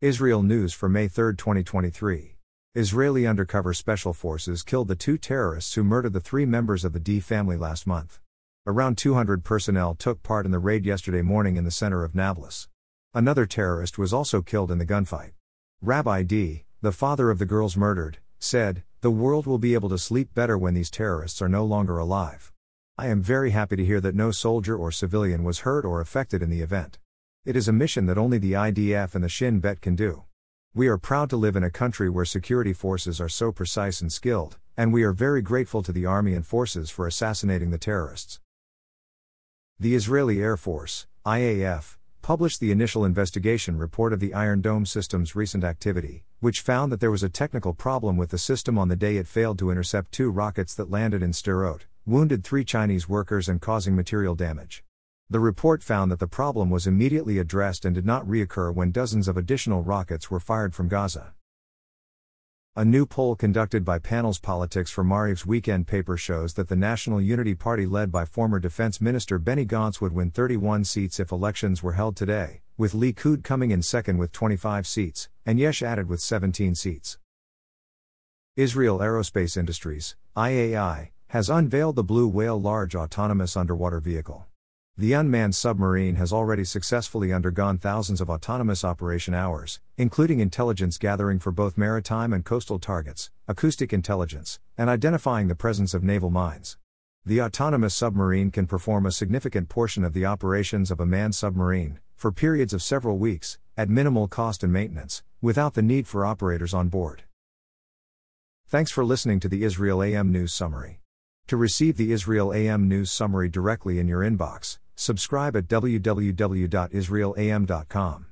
Israel News for May 3, 2023. Israeli undercover special forces killed the two terrorists who murdered the three members of the Dee family last month. Around 200 personnel took part in the raid yesterday morning in the center of Nablus. Another terrorist was also killed in the gunfight. Rabbi Dee, the father of the girls murdered, said, The world will be able to sleep better when these terrorists are no longer alive. I am very happy to hear that no soldier or civilian was hurt or affected in the event. It is a mission that only the IDF and the Shin Bet can do. We are proud to live in a country where security forces are so precise and skilled, and we are very grateful to the Army and forces for assassinating the terrorists. The Israeli Air Force, IAF, published the initial investigation report of the Iron Dome system's recent activity, which found that there was a technical problem with the system on the day it failed to intercept two rockets that landed in Sderot, wounded three Chinese workers and causing material damage. The report found that the problem was immediately addressed and did not reoccur when dozens of additional rockets were fired from Gaza. A new poll conducted by Panels Politics for Maariv's weekend paper shows that the National Unity Party led by former Defense Minister Benny Gantz would win 31 seats if elections were held today, with Likud coming in second with 25 seats, and Yesh Atid with 17 seats. Israel Aerospace Industries, IAI, has unveiled the Blue Whale Large Autonomous Underwater Vehicle. The unmanned submarine has already successfully undergone thousands of autonomous operation hours, including intelligence gathering for both maritime and coastal targets, acoustic intelligence, and identifying the presence of naval mines. The autonomous submarine can perform a significant portion of the operations of a manned submarine, for periods of several weeks, at minimal cost and maintenance, without the need for operators on board. Thanks for listening to the Israel AM News Summary. To receive the Israel AM News Summary directly in your inbox, Subscribe at www.israelam.com.